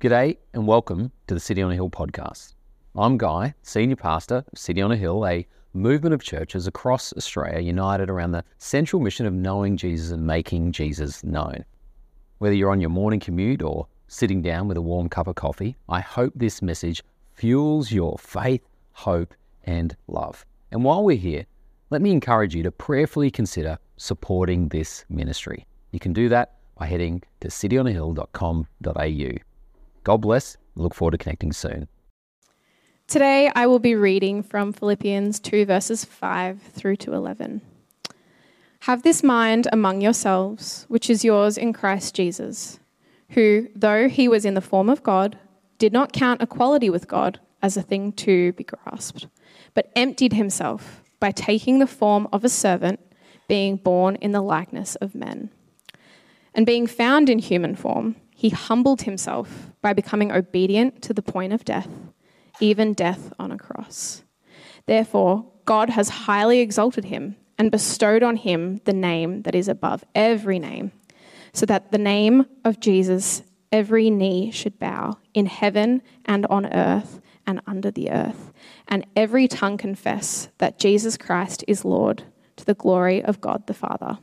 G'day and welcome to the City on a Hill podcast. I'm Guy, Senior Pastor of City on a Hill, a movement of churches across Australia united around the central mission of knowing Jesus and making Jesus known. Whether you're on your morning commute or sitting down with a warm cup of coffee, I hope this message fuels your faith, hope, and love. And while we're here, let me encourage you to prayerfully consider supporting this ministry. You can do that by heading to cityonahill.com.au. God bless. Look forward to connecting soon. Today I will be reading from Philippians 2, verses 5 through to 11. Have this mind among yourselves, which is yours in Christ Jesus, who, though he was in the form of God, did not count equality with God as a thing to be grasped, but emptied himself by taking the form of a servant, being born in the likeness of men. And being found in human form, he humbled himself by becoming obedient to the point of death, even death on a cross. Therefore, God has highly exalted him and bestowed on him the name that is above every name, so that the name of Jesus every knee should bow in heaven and on earth and under the earth, and every tongue confess that Jesus Christ is Lord to the glory of God the Father.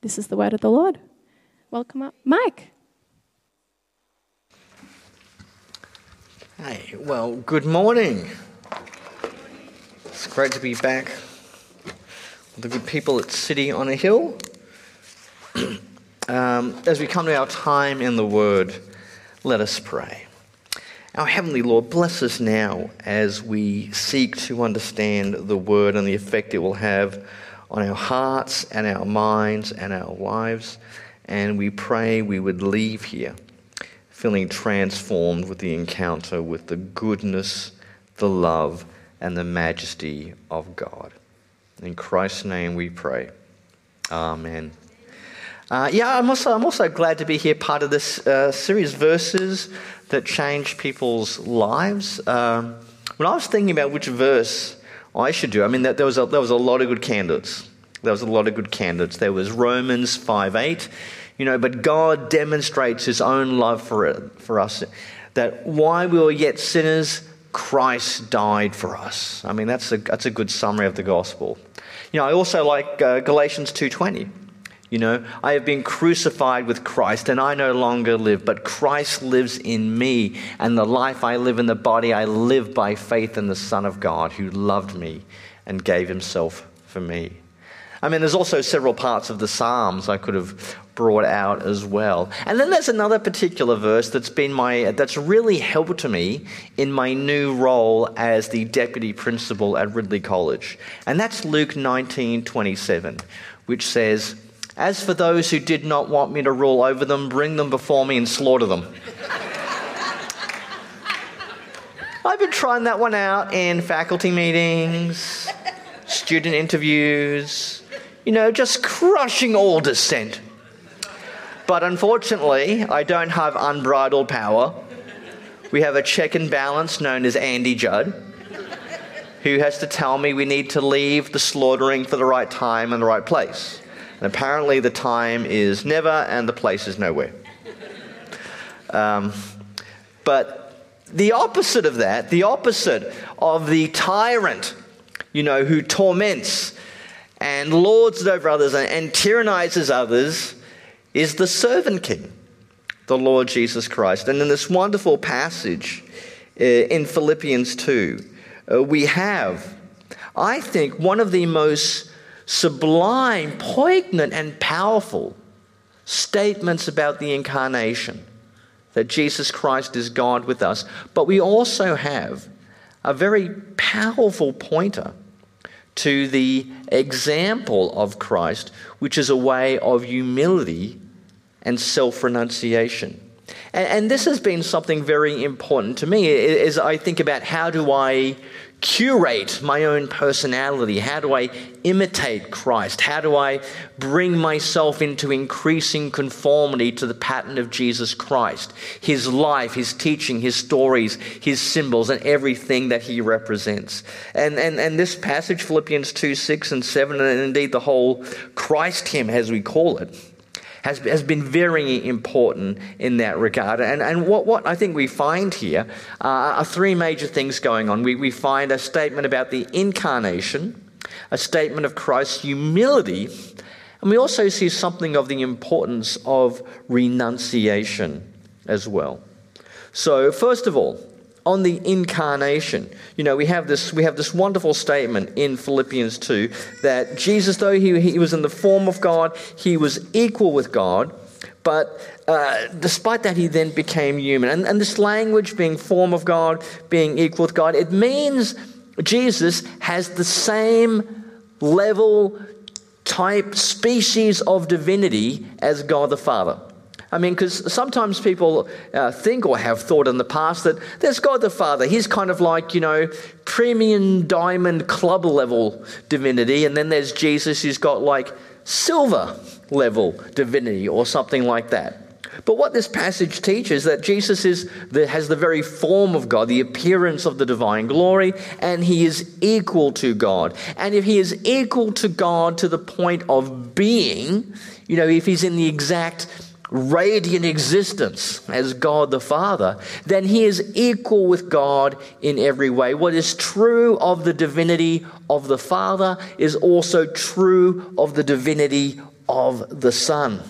This is the word of the Lord. Welcome up, Mike. Hey, well, good morning. It's great to be back with the good people at City on a Hill. um, as we come to our time in the Word, let us pray. Our Heavenly Lord, bless us now as we seek to understand the Word and the effect it will have on our hearts and our minds and our lives. And we pray we would leave here feeling transformed with the encounter with the goodness, the love, and the majesty of God. In Christ's name we pray. Amen. Uh, yeah, I'm also, I'm also glad to be here, part of this uh, series, Verses that Change People's Lives. Um, when I was thinking about which verse I should do, I mean, there was a, there was a lot of good candidates. There was a lot of good candidates. There was Romans 5 8. You know, but God demonstrates his own love for, it, for us that while we were yet sinners, Christ died for us. I mean, that's a, that's a good summary of the gospel. You know, I also like uh, Galatians 2.20. You know, I have been crucified with Christ, and I no longer live, but Christ lives in me, and the life I live in the body, I live by faith in the Son of God who loved me and gave himself for me. I mean, there's also several parts of the Psalms I could have brought out as well. And then there's another particular verse that's been my that's really helped to me in my new role as the deputy principal at Ridley College. And that's Luke 19:27, which says, "As for those who did not want me to rule over them, bring them before me and slaughter them." I've been trying that one out in faculty meetings, student interviews, you know, just crushing all dissent. But unfortunately, I don't have unbridled power. We have a check and balance known as Andy Judd, who has to tell me we need to leave the slaughtering for the right time and the right place. And apparently, the time is never and the place is nowhere. Um, but the opposite of that, the opposite of the tyrant, you know, who torments and lords it over others and, and tyrannizes others is the servant king, the Lord Jesus Christ. And in this wonderful passage uh, in Philippians 2, uh, we have, I think, one of the most sublime, poignant, and powerful statements about the incarnation that Jesus Christ is God with us. But we also have a very powerful pointer to the example of Christ, which is a way of humility and self renunciation. And, and, this has been something very important to me as I think about how do I curate my own personality? How do I imitate Christ? How do I bring myself into increasing conformity to the pattern of Jesus Christ? His life, his teaching, his stories, his symbols, and everything that he represents. And, and, and this passage, Philippians 2 6 and 7, and indeed the whole Christ hymn, as we call it, has, has been very important in that regard. And, and what, what I think we find here uh, are three major things going on. We, we find a statement about the incarnation, a statement of Christ's humility, and we also see something of the importance of renunciation as well. So, first of all, on the incarnation. You know, we have this, we have this wonderful statement in Philippians 2 that Jesus, though he, he was in the form of God, he was equal with God, but uh, despite that, he then became human. And, and this language, being form of God, being equal with God, it means Jesus has the same level, type, species of divinity as God the Father. I mean, because sometimes people uh, think or have thought in the past that there's God the Father. He's kind of like, you know, premium diamond club level divinity. And then there's Jesus who's got like silver level divinity or something like that. But what this passage teaches that Jesus is the, has the very form of God, the appearance of the divine glory, and he is equal to God. And if he is equal to God to the point of being, you know, if he's in the exact radiant existence as God the Father, then he is equal with God in every way. What is true of the divinity of the Father is also true of the divinity of the Son.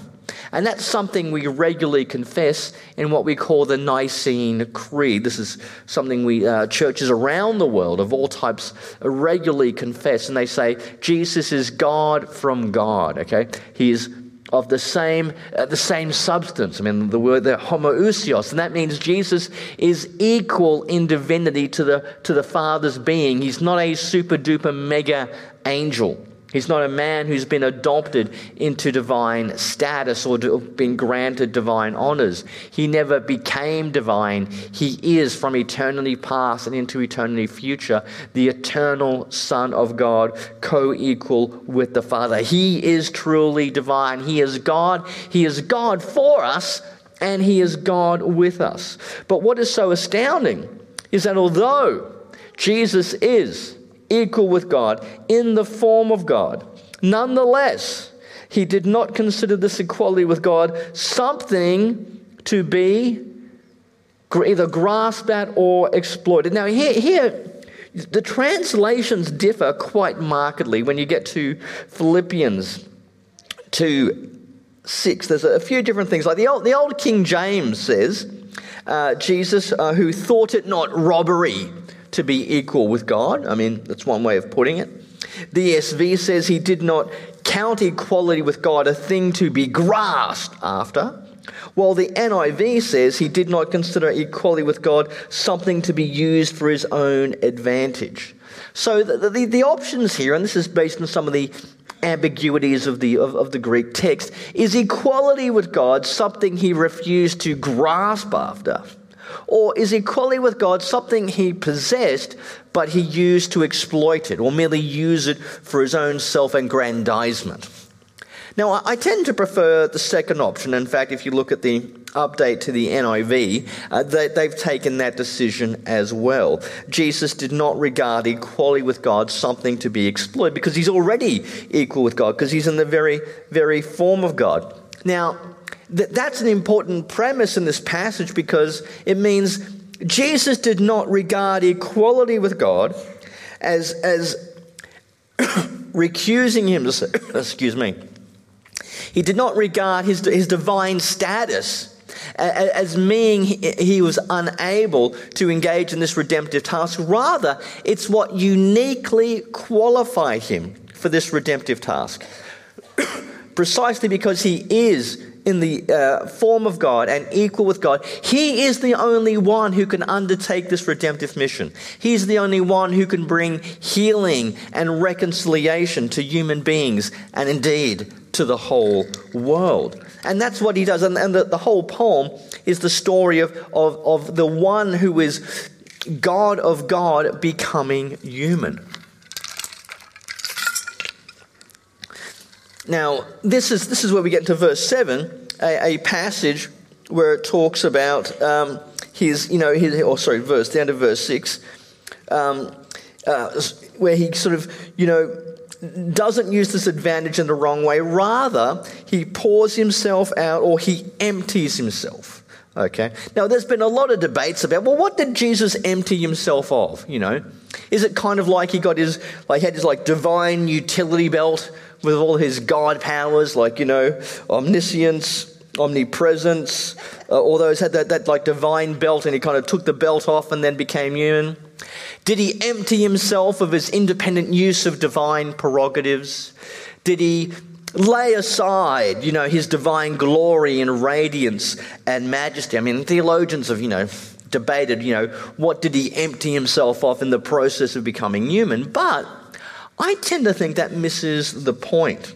And that's something we regularly confess in what we call the Nicene Creed. This is something we uh, churches around the world of all types regularly confess, and they say Jesus is God from God. Okay, He is of the same, uh, the same substance. I mean, the word the homoousios, and that means Jesus is equal in divinity to the, to the Father's being. He's not a super duper mega angel. He's not a man who's been adopted into divine status or been granted divine honors. He never became divine. He is from eternity past and into eternity future the eternal Son of God, co equal with the Father. He is truly divine. He is God. He is God for us and He is God with us. But what is so astounding is that although Jesus is equal with God, in the form of God. Nonetheless, he did not consider this equality with God something to be either grasped at or exploited. Now, here, here the translations differ quite markedly when you get to Philippians 2 6. There's a few different things. Like the old, the old King James says, uh, Jesus, uh, who thought it not robbery to be equal with God. I mean, that's one way of putting it. The ESV says he did not count equality with God a thing to be grasped after, while the NIV says he did not consider equality with God something to be used for his own advantage. So the, the, the options here, and this is based on some of the ambiguities of the, of, of the Greek text, is equality with God something he refused to grasp after? Or is equality with God something he possessed, but he used to exploit it, or merely use it for his own self aggrandizement? Now, I tend to prefer the second option. In fact, if you look at the update to the NIV, uh, they, have taken that decision as well. Jesus did not regard equality with God something to be exploited because he's already equal with God, because he's in the very, very form of God. Now, that's an important premise in this passage because it means Jesus did not regard equality with God as, as recusing him, excuse me. He did not regard his, his divine status as meaning he was unable to engage in this redemptive task. Rather, it's what uniquely qualified him for this redemptive task. Precisely because he is in the uh, form of God and equal with God, He is the only one who can undertake this redemptive mission. He's the only one who can bring healing and reconciliation to human beings and indeed to the whole world. And that's what He does. And, and the, the whole poem is the story of, of, of the one who is God of God becoming human. Now, this is, this is where we get to verse 7, a, a passage where it talks about um, his, you know, his, or sorry, verse, end of verse 6, um, uh, where he sort of, you know, doesn't use this advantage in the wrong way. Rather, he pours himself out or he empties himself. Okay. Now, there's been a lot of debates about, well, what did Jesus empty himself of? You know, is it kind of like he got his, like, had his, like, divine utility belt with all his God powers, like, you know, omniscience, omnipresence, uh, all those had that, that, like, divine belt, and he kind of took the belt off and then became human? Did he empty himself of his independent use of divine prerogatives? Did he lay aside, you know, his divine glory and radiance and majesty. I mean, theologians have, you know, debated, you know, what did he empty himself of in the process of becoming human? But I tend to think that misses the point.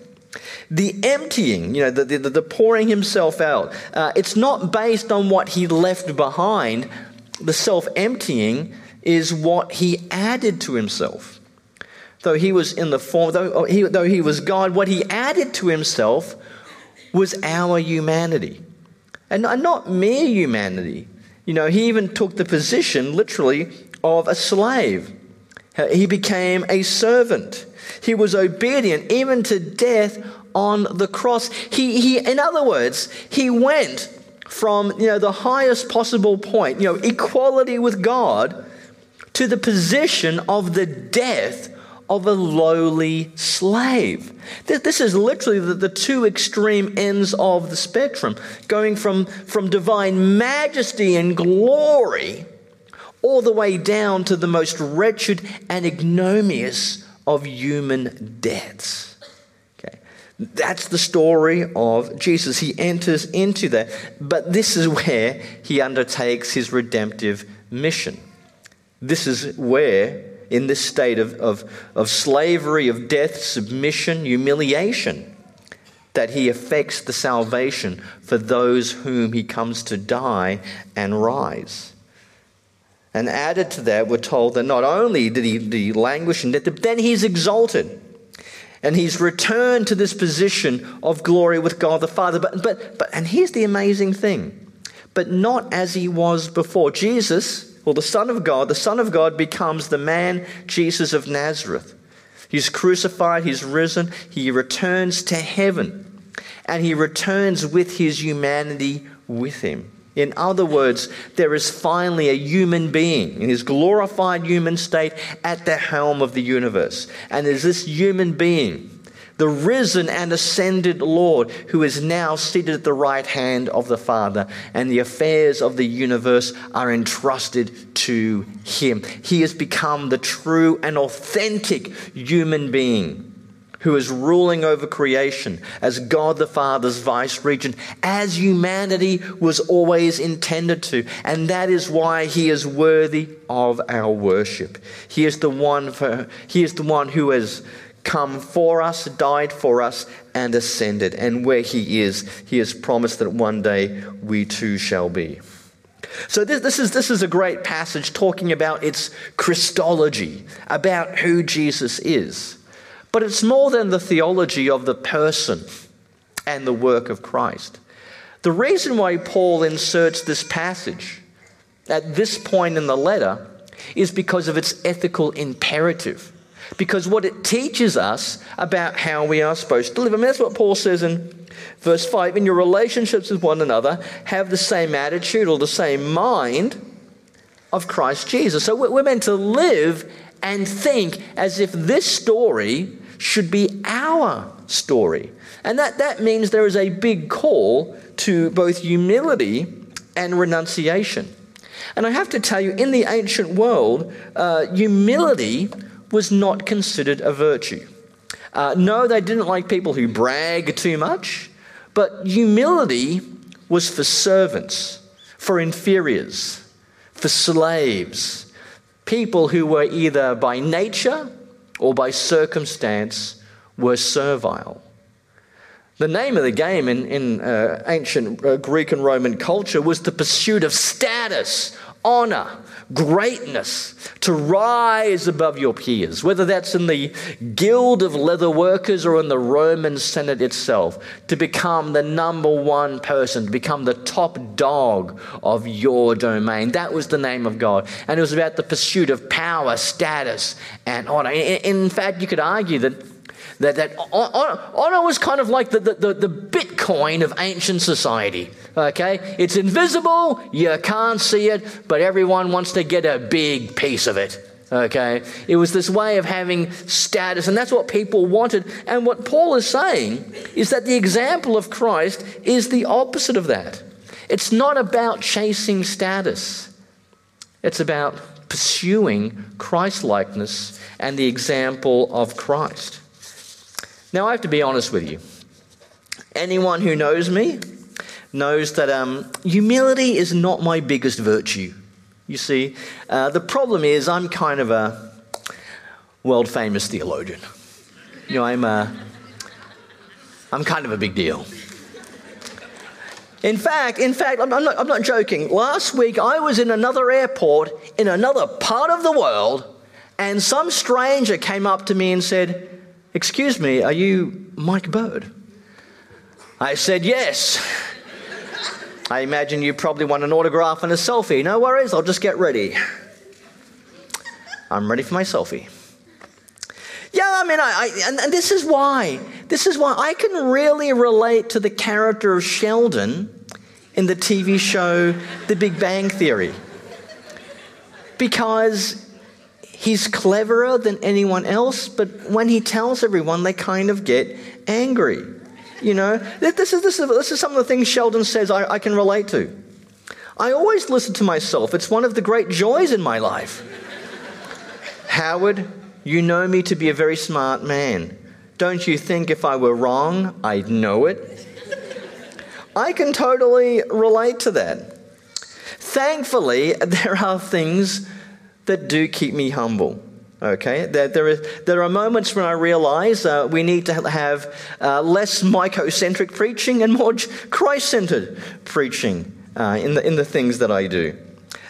The emptying, you know, the, the, the pouring himself out, uh, it's not based on what he left behind. The self emptying is what he added to himself though he was in the form, though oh, he, though he was God, what he added to himself was our humanity. And not mere humanity. You know, he even took the position, literally, of a slave. He became a servant. He was obedient even to death on the cross. He, he, in other words, he went from you know, the highest possible point, you know, equality with God, to the position of the death of a lowly slave. This is literally the, two extreme ends of the spectrum, going from, from divine majesty and glory all the way down to the most wretched and ignominious of human deaths. Okay. That's the story of Jesus. He enters into that, but this is where he undertakes his redemptive mission. This is where in this state of, of, of slavery, of death, submission, humiliation, that he effects the salvation for those whom he comes to die and rise. And added to that, we're told that not only did he, did he languish in death, but then he's exalted. And he's returned to this position of glory with God the Father. But, but, but, and here's the amazing thing but not as he was before. Jesus well, the Son of God, the Son of God becomes the man Jesus of Nazareth. He's crucified, he's risen, he returns to heaven, and he returns with his humanity with him. In other words, there is finally a human being in his glorified human state at the helm of the universe. And there's this human being the risen and ascended Lord, who is now seated at the right hand of the Father, and the affairs of the universe are entrusted to him. He has become the true and authentic human being who is ruling over creation as God the Father's vice regent, as humanity was always intended to. And that is why he is worthy of our worship. He is the one for, he is the one who has come for us, died for us, and ascended. And where he is, he has promised that one day we too shall be. So, this, this, is, this is a great passage talking about its Christology, about who Jesus is. But it's more than the theology of the person and the work of Christ. The reason why Paul inserts this passage at this point in the letter is because of its ethical imperative because what it teaches us about how we are supposed to live. I mean, that's what Paul says in verse 5 in your relationships with one another, have the same attitude or the same mind of Christ Jesus. So we're meant to live and think as if this story should be our story. And that, that means there is a big call to both humility and renunciation. And I have to tell you, in the ancient world, uh, humility was not considered a virtue. Uh, no, they didn't like people who brag too much, but humility was for servants, for inferiors, for slaves, people who were either by nature or by circumstance were servile. The name of the game in, in uh, ancient uh, Greek and Roman culture was the pursuit of status, honor, greatness, to rise above your peers, whether that's in the guild of leather workers or in the Roman Senate itself, to become the number one person, to become the top dog of your domain. That was the name of God. And it was about the pursuit of power, status, and honor. In fact, you could argue that That, that honor was kind of like the, the, the, Bitcoin of ancient society. Okay? It's invisible, you can't see it, but everyone wants to get a big piece of it. Okay? It was this way of having status, and that's what people wanted. And what Paul is saying is that the example of Christ is the opposite of that. It's not about chasing status, it's about pursuing Christ likeness and the example of Christ. Now, I have to be honest with you. Anyone who knows me knows that um, humility is not my biggest virtue. You see, uh, the problem is I'm kind of a world famous theologian. You know, I'm, a, I'm kind of a big deal. In fact, in fact, I'm not, I'm not joking. Last week I was in another airport in another part of the world, and some stranger came up to me and said, Excuse me, are you Mike Bird? I said, Yes. I imagine you probably want an autograph and a selfie. No worries, I'll just get ready. I'm ready for my selfie. Yeah, I mean, I, I and, and, this is why. This is why I can really relate to the character of Sheldon in the TV show The Big Bang Theory. Because he's cleverer than anyone else, but when he tells everyone, they kind of get angry. You know, this is, this is, this is some of the things Sheldon says I, I can relate to. I always listen to myself, it's one of the great joys in my life. Howard, you know me to be a very smart man. Don't you think if I were wrong, I'd know it? I can totally relate to that. Thankfully, there are things that do keep me humble. Okay, there, there, is, there are moments when I realize uh, we need to have uh, less mycocentric preaching and more Christ centered preaching uh, in, the, in the things that I do.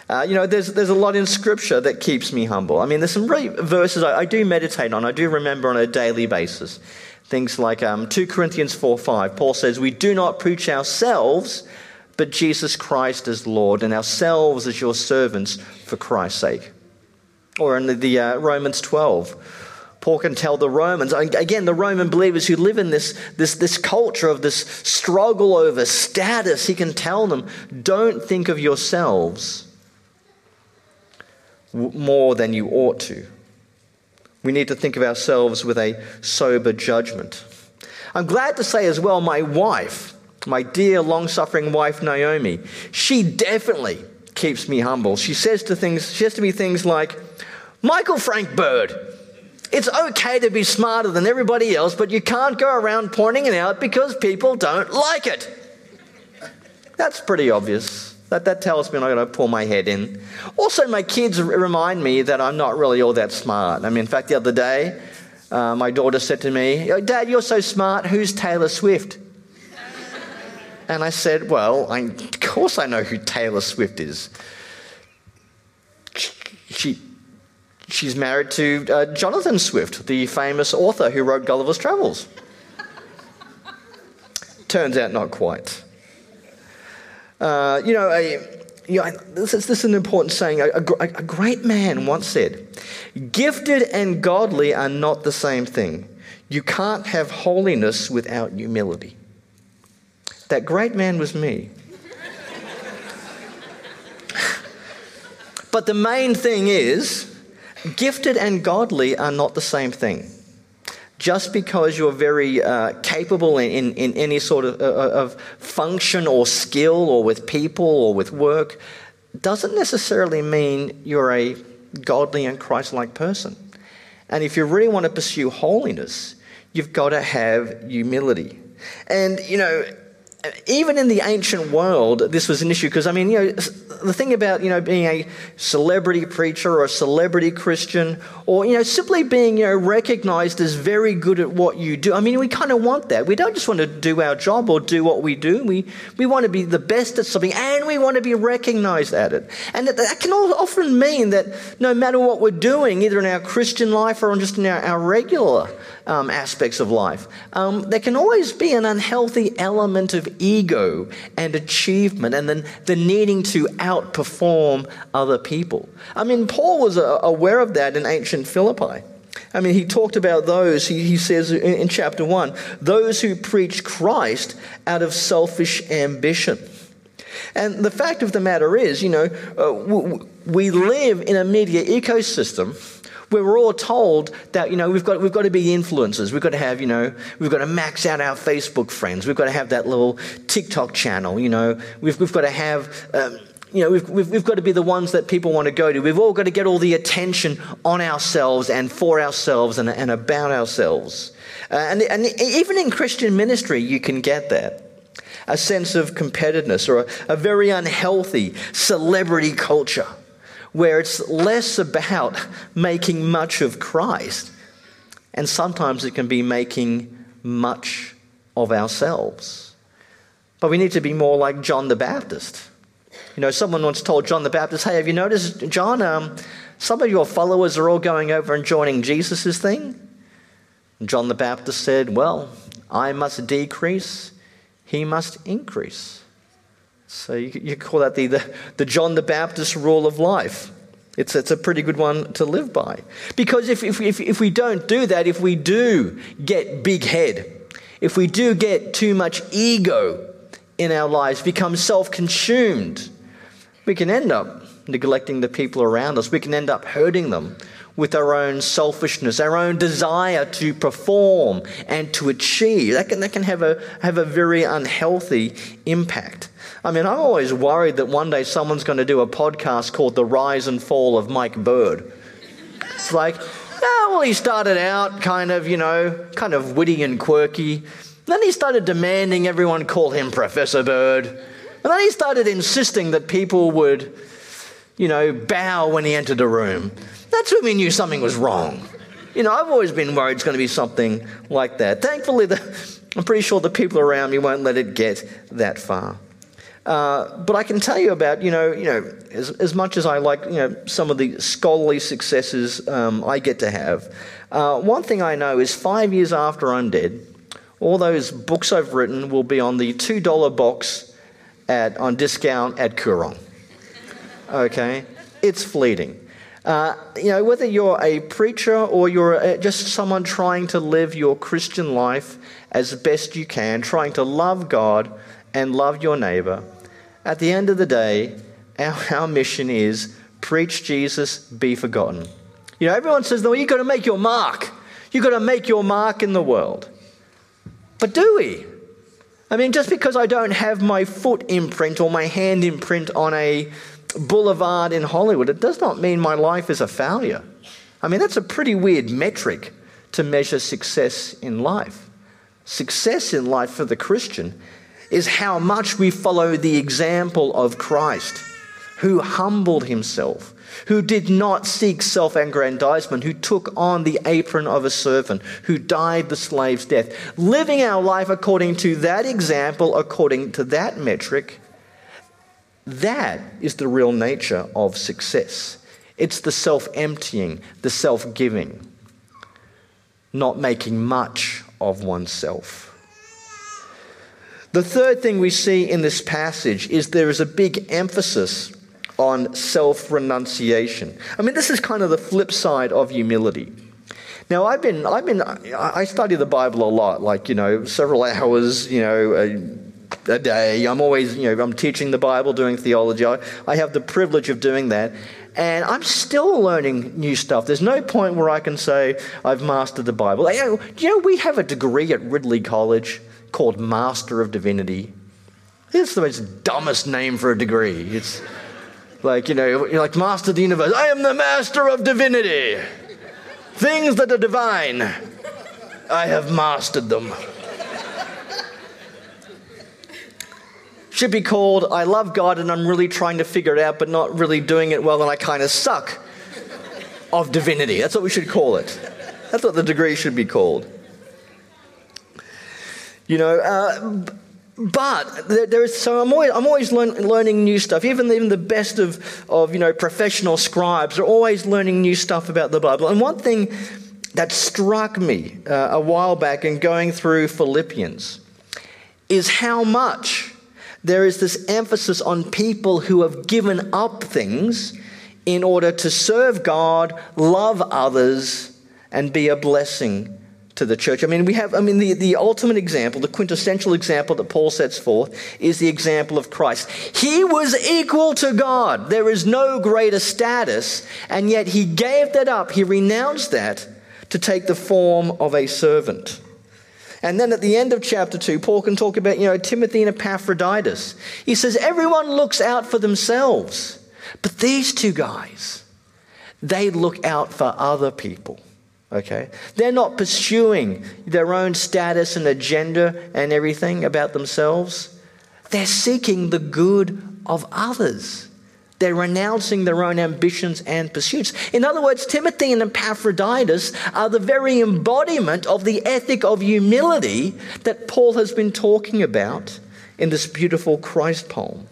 Uh, you know, there's, there's a lot in Scripture that keeps me humble. I mean, there's some really verses I, I do meditate on, I do remember on a daily basis. Things like um, 2 Corinthians 4 5. Paul says, We do not preach ourselves, but Jesus Christ as Lord, and ourselves as your servants for Christ's sake. Or in the, the uh, Romans 12. Paul can tell the Romans, again, the Roman believers who live in this, this, this culture of this struggle over status, he can tell them, don't think of yourselves more than you ought to. We need to think of ourselves with a sober judgment. I'm glad to say as well, my wife, my dear long suffering wife Naomi, she definitely keeps me humble. She says to things, she says to me things like, Michael Frank Bird, it's okay to be smarter than everybody else, but you can't go around pointing it out because people don't like it. That's pretty obvious. That, that tells me I'm not going to pull my head in. Also, my kids remind me that I'm not really all that smart. I mean, in fact, the other day, uh, my daughter said to me, Dad, you're so smart. Who's Taylor Swift? And I said, Well, I, of course I know who Taylor Swift is. She, She's married to uh, Jonathan Swift, the famous author who wrote Gulliver's Travels. Turns out not quite. Uh, you know, a, you know, this, is, this is an important saying. A, a, a great man once said, Gifted and godly are not the same thing. You can't have holiness without humility. That great man was me. but the main thing is, Gifted and godly are not the same thing. Just because you're very uh, capable in, in, in, any sort of, uh, of function or skill or with people or with work doesn't necessarily mean you're a godly and Christ like person. And if you really want to pursue holiness, you've got to have humility. And, you know, even in the ancient world, this was an issue because, I mean, you know, the thing about, you know, being a celebrity preacher or a celebrity Christian or, you know, simply being, you know, recognized as very good at what you do. I mean, we kind of want that. We don't just want to do our job or do what we do. We, we want to be the best at something and we want to be recognized at it. And that, that can often mean that no matter what we're doing, either in our Christian life or just in our, our regular um, aspects of life, um, there can always be an unhealthy element of ego and achievement and then the needing to outperform other people. I mean, Paul was uh, aware of that in ancient Philippi. I mean, he talked about those, he, he says in, in chapter 1, those who preach Christ out of selfish ambition. And the fact of the matter is, you know, uh, we live in a media ecosystem we're all told that, you know, we've got, we've got to be influencers. We've got to have, you know, we've got to max out our Facebook friends. We've got to have that little TikTok channel, you know. We've, we've got to have, um, you know, we've, we've, we've got to be the ones that people want to go to. We've all got to get all the attention on ourselves and for ourselves and, and about ourselves. Uh, and, and even in Christian ministry, you can get that a sense of competitiveness or a, a very unhealthy celebrity culture where it's less about making much of Christ, and sometimes it can be making much of ourselves. But we need to be more like John the Baptist. You know, someone once told John the Baptist, Hey, have you noticed, John, um, some of your followers are all going over and joining Jesus' thing? And John the Baptist said, Well, I must decrease, he must increase. So you, you call that the, the, the, John the Baptist rule of life. It's, it's a pretty good one to live by. Because if, if, if, if we don't do that, if we do get big head, if we do get too much ego in our lives, become self consumed, we can end up neglecting the people around us. We can end up hurting them with our own selfishness, our own desire to perform and to achieve. That can, that can have, a, have a very unhealthy impact. I mean, I'm always worried that one day someone's going to do a podcast called The Rise and Fall of Mike Bird. It's like, oh, well, he started out kind of, you know, kind of witty and quirky. Then he started demanding everyone call him Professor Bird. And then he started insisting that people would, you know, bow when he entered a room. That's when we knew something was wrong. You know, I've always been worried it's going to be something like that. Thankfully, the, I'm pretty sure the people around me won't let it get that far. Uh, but I can tell you about, you know, you know, as, as much as I like, you know, some of the scholarly successes um, I get to have, uh, one thing I know is five years after I'm dead, all those books I've written will be on the $2 box at, on discount at Koorong. Okay? It's fleeting. Uh, you know, whether you're a preacher or you're just someone trying to live your Christian life as best you can, trying to love God and love your neighbor, at the end of the day, our, our mission is preach Jesus, be forgotten. You know, everyone says, no, you've got to make your mark. You've got to make your mark in the world. But do we? I mean, just because I don't have my foot imprint or my hand imprint on a boulevard in Hollywood, it does not mean my life is a failure. I mean, that's a pretty weird metric to measure success in life. Success in life for the Christian is how much we follow the example of Christ, who humbled himself, who did not seek self aggrandizement, who took on the apron of a servant, who died the slave's death. Living our life according to that example, according to that metric, that is the real nature of success. It's the self emptying, the self giving, not making much of oneself. The third thing we see in this passage is there is a big emphasis on self renunciation. I mean, this is kind of the flip side of humility. Now, I've been, I've been, I study the Bible a lot, like, you know, several hours, you know, a, day. I'm always, you know, I'm teaching the Bible, doing theology. I, have the privilege of doing that. And I'm still learning new stuff. There's no point where I can say I've mastered the Bible. You oh, know, you know we have a degree at Ridley College called Master of Divinity. It's the most dumbest name for a degree. It's like, you know, you're like Master of the Universe. I am the Master of Divinity. Things that are divine, I have mastered them. Should be called I love God and I'm really trying to figure it out, but not really doing it well and I kind of suck of divinity. That's what we should call it. That's what the degree should be called. You know, uh, but there is so I'm always, I'm always learn, learning new stuff. Even even the best of, of you know professional scribes are always learning new stuff about the Bible. And one thing that struck me uh, a while back in going through Philippians is how much there is this emphasis on people who have given up things in order to serve God, love others, and be a blessing to the church. I mean, we have, I mean, the, the ultimate example, the quintessential example that Paul sets forth is the example of Christ. He was equal to God. There is no greater status, and yet he gave that up. He renounced that to take the form of a servant. And then at the end of chapter 2, Paul can talk about, you know, Timothy and Epaphroditus. He says, everyone looks out for themselves. But these two guys, they look out for other people. Okay? They're not pursuing their own status and agenda and everything about themselves. They're seeking the good of others. They're renouncing their own ambitions and pursuits. In other words, Timothy and Epaphroditus are the very embodiment of the ethic of humility that Paul has been talking about in this beautiful Christ poem.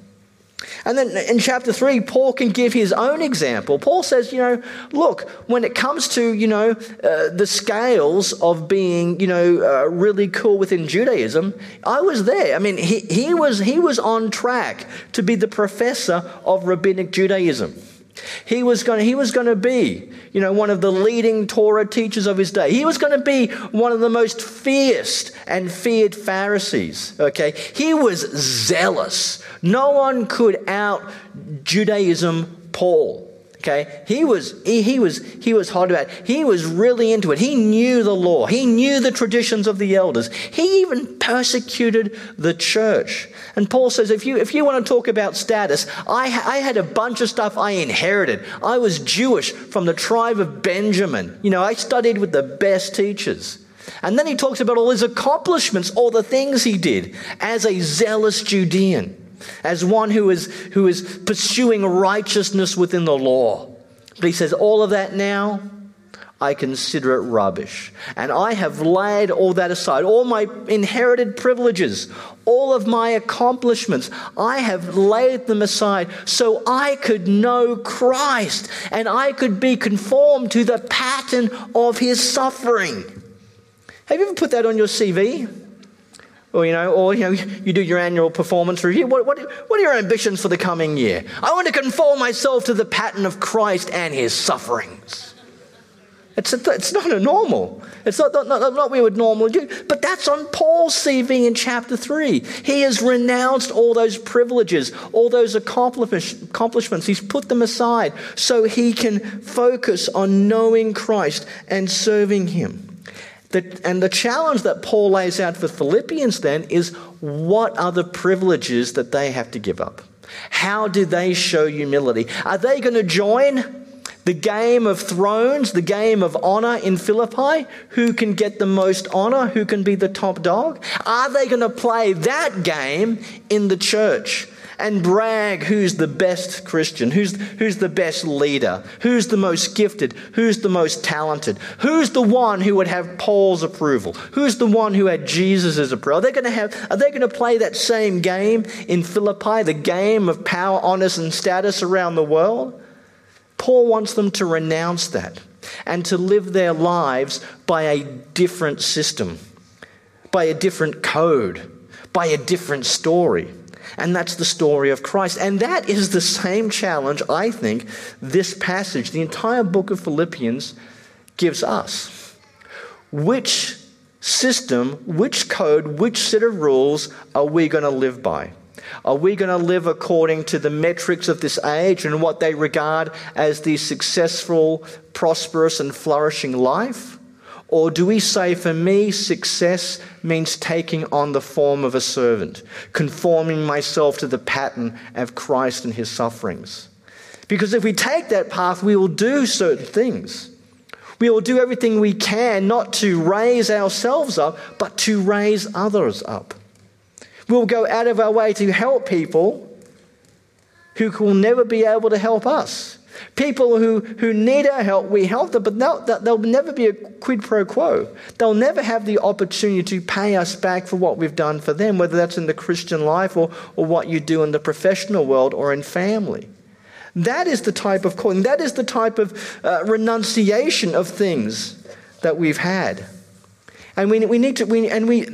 And then in chapter 3, Paul can give his own example. Paul says, you know, look, when it comes to, you know, uh, the scales of being, you know, uh, really cool within Judaism, I was there. I mean, he, he, was, he was on track to be the professor of rabbinic Judaism. He was going he was going to be, you know, one of the leading Torah teachers of his day. He was going to be one of the most fierce and feared Pharisees, okay? He was zealous. No one could out Judaism Paul. Okay, he was he, he, was he was hot about. It. He was really into it. He knew the law. He knew the traditions of the elders. He even persecuted the church. And Paul says, if you if you want to talk about status, I I had a bunch of stuff I inherited. I was Jewish from the tribe of Benjamin. You know, I studied with the best teachers. And then he talks about all his accomplishments, all the things he did as a zealous Judean as one who is, who is pursuing righteousness within the law. But he says, All of that now, I consider it rubbish. And I have laid all that aside, all my inherited privileges, all of my accomplishments, I have laid them aside so I could know Christ and I could be conformed to the pattern of his suffering. Have you ever put that on your CV? Or, you know, or, you know, you do your annual performance review. What, what, what are your ambitions for the coming year? I want to conform myself to the pattern of Christ and his sufferings. It's, a, it's not a normal. It's not, not, not, what we would normally do. But that's on Paul's CV in chapter 3. He has renounced all those privileges, all those accomplishments. He's put them aside so he can focus on knowing Christ and serving him. The, and the challenge that Paul lays out for Philippians then is what are the privileges that they have to give up? How do they show humility? Are they going to join the game of thrones, the game of honor in Philippi? Who can get the most honor? Who can be the top dog? Are they going to play that game in the church? And brag who's the best Christian, who's, who's the best leader, who's the most gifted, who's the most talented, who's the one who would have Paul's approval, who's the one who had Jesus' approval. Are they going to have, are they going to play that same game in Philippi, the game of power, honors, and status around the world? Paul wants them to renounce that and to live their lives by a different system, by a different code, by a different story. And that's the story of Christ. And that is the same challenge, I think, this passage, the entire book of Philippians, gives us. Which system, which code, which set of rules are we going to live by? Are we going to live according to the metrics of this age and what they regard as the successful, prosperous, and flourishing life? Or do we say, for me, success means taking on the form of a servant, conforming myself to the pattern of Christ and his sufferings? Because if we take that path, we will do certain things. We will do everything we can not to raise ourselves up, but to raise others up. We'll go out of our way to help people who will never be able to help us. People who, who need our help, we help them, but they'll, they'll never be a quid pro quo. They'll never have the opportunity to pay us back for what we've done for them, whether that's in the Christian life or, or what you do in the professional world or in family. That is the type of calling, that is the type of uh, renunciation of things that we've had. And we, we need to, we, and we,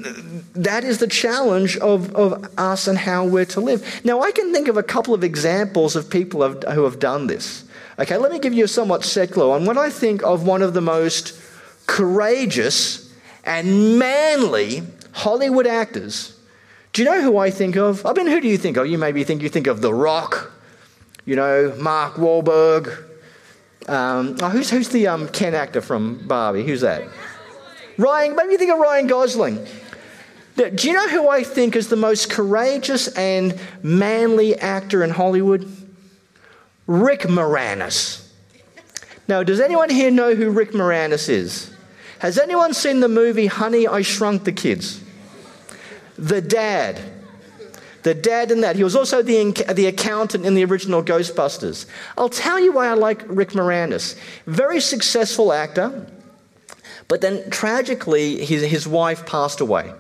that is the challenge of, of us and how we're to live. Now, I can think of a couple of examples of people who have done this. Okay, let me give you a somewhat secular one. When I think of one of the most courageous, and manly Hollywood actors, do you know who I think of? I mean, who do you think of? You maybe think you think of The Rock, you know, Mark Wahlberg. Um, oh, who's, who's the um, Ken actor from Barbie? Who's that? Ryan, maybe you think of Ryan Gosling. Do you know who I think is the most courageous and manly actor in Hollywood? Rick Moranis. Now, does anyone here know who Rick Moranis is? Has anyone seen the movie Honey, I Shrunk the Kids? The dad. The dad in that. He was also the, the accountant in the original Ghostbusters. I'll tell you why I like Rick Moranis. Very successful actor, but then tragically, his, his wife passed away.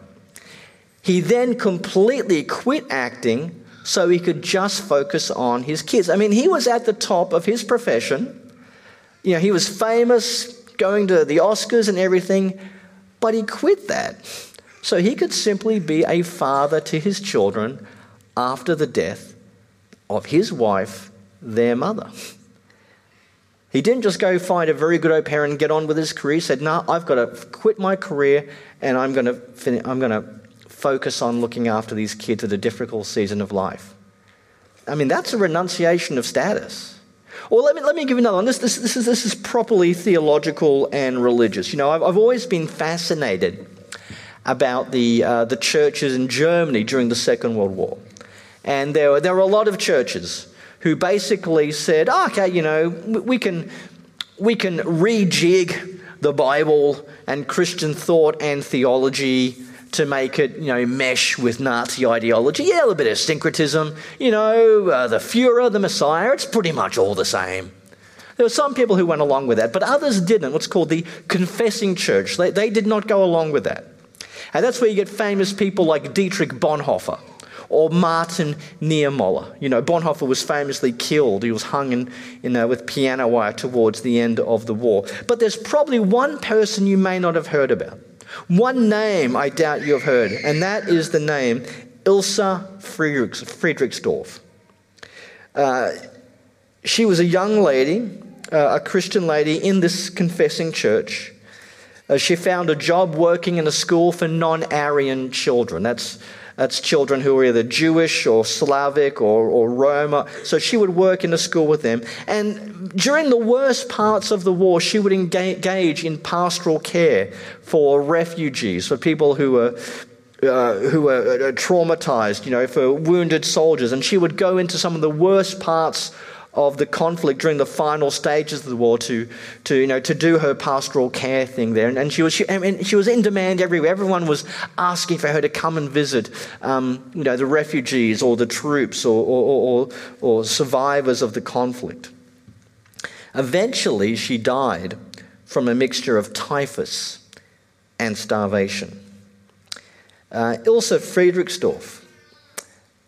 He then completely quit acting so he could just focus on his kids. I mean, he was at the top of his profession. You know, he was famous, going to the Oscars and everything, but he quit that so he could simply be a father to his children after the death of his wife, their mother. He didn't just go find a very good au pair and get on with his career. He said, No, I've got to quit my career and I'm going to, finish, I'm going to focus on looking after these kids at a difficult season of life. I mean, that's a renunciation of status. Or let me, let me give you another one. This, this, this, is, this is properly theological and religious. You know, I've, I've always been fascinated about the, uh, the churches in Germany during the Second World War. And there were, there were a lot of churches who basically said, oh, okay, you know, we can, we can rejig the Bible and Christian thought and theology to make it, you know, mesh with Nazi ideology. Yeah, a little bit of syncretism. You know, uh, the Fuhrer, the Messiah, it's pretty much all the same. There were some people who went along with that, but others didn't. What's called the confessing church. They, they did not go along with that. And that's where you get famous people like Dietrich Bonhoeffer or Martin Niemöller. You know, Bonhoeffer was famously killed. He was hung in, in, uh, with piano wire towards the end of the war. But there's probably one person you may not have heard about. One name I doubt you have heard, and that is the name Ilse Friedrichs, Friedrichsdorf. Uh, she was a young lady, uh, a Christian lady in this confessing church. Uh, she found a job working in a school for non Aryan children. That's, that's children who were either Jewish or Slavic or, or Roma. So she would work in a school with them. And during the worst parts of the war, she would engage in pastoral care for refugees, for people who were uh, who were uh, traumatized, you know, for wounded soldiers. And she would go into some of the worst parts of the conflict during the final stages of the war to, to, you know, to do her pastoral care thing there. And, and she, was, she, I mean, she was in demand everywhere. Everyone was asking for her to come and visit um, you know, the refugees or the troops or, or, or, or survivors of the conflict. Eventually, she died from a mixture of typhus and starvation. Uh, Ilse Friedrichsdorf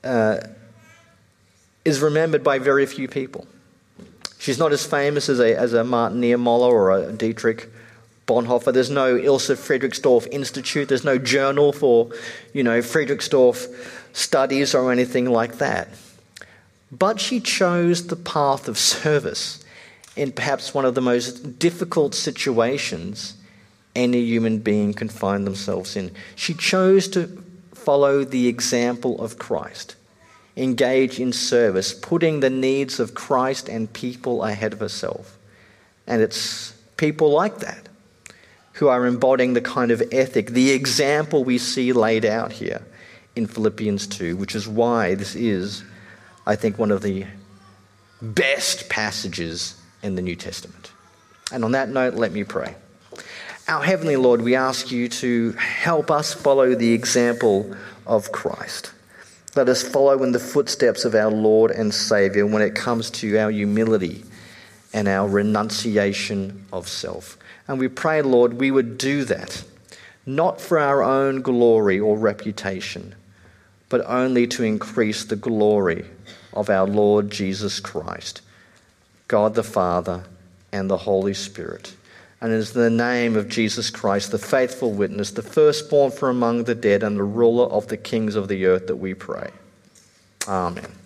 uh, is remembered by very few people. She's not as famous as a, as a Martin Niemöller or a Dietrich Bonhoeffer. There's no Ilse Friedrichsdorf Institute. There's no journal for, you know, Friedrichsdorf studies or anything like that. But she chose the path of service in perhaps one of the most difficult situations any human being can find themselves in. She chose to follow the example of Christ engage in service, putting the needs of Christ and people ahead of herself. And it's people like that who are embodying the kind of ethic, the example we see laid out here in Philippians 2, which is why this is, I think, one of the best passages in the New Testament. And on that note, let me pray. Our Heavenly Lord, we ask you to help us follow the example of Christ. Let us follow in the footsteps of our Lord and Saviour when it comes to our humility and our renunciation of self. And we pray, Lord, we would do that, not for our own glory or reputation, but only to increase the glory of our Lord Jesus Christ, God the Father, and the Holy Spirit. And is in the name of Jesus Christ, the faithful witness, the firstborn from among the dead, and the ruler of the kings of the earth, that we pray. Amen.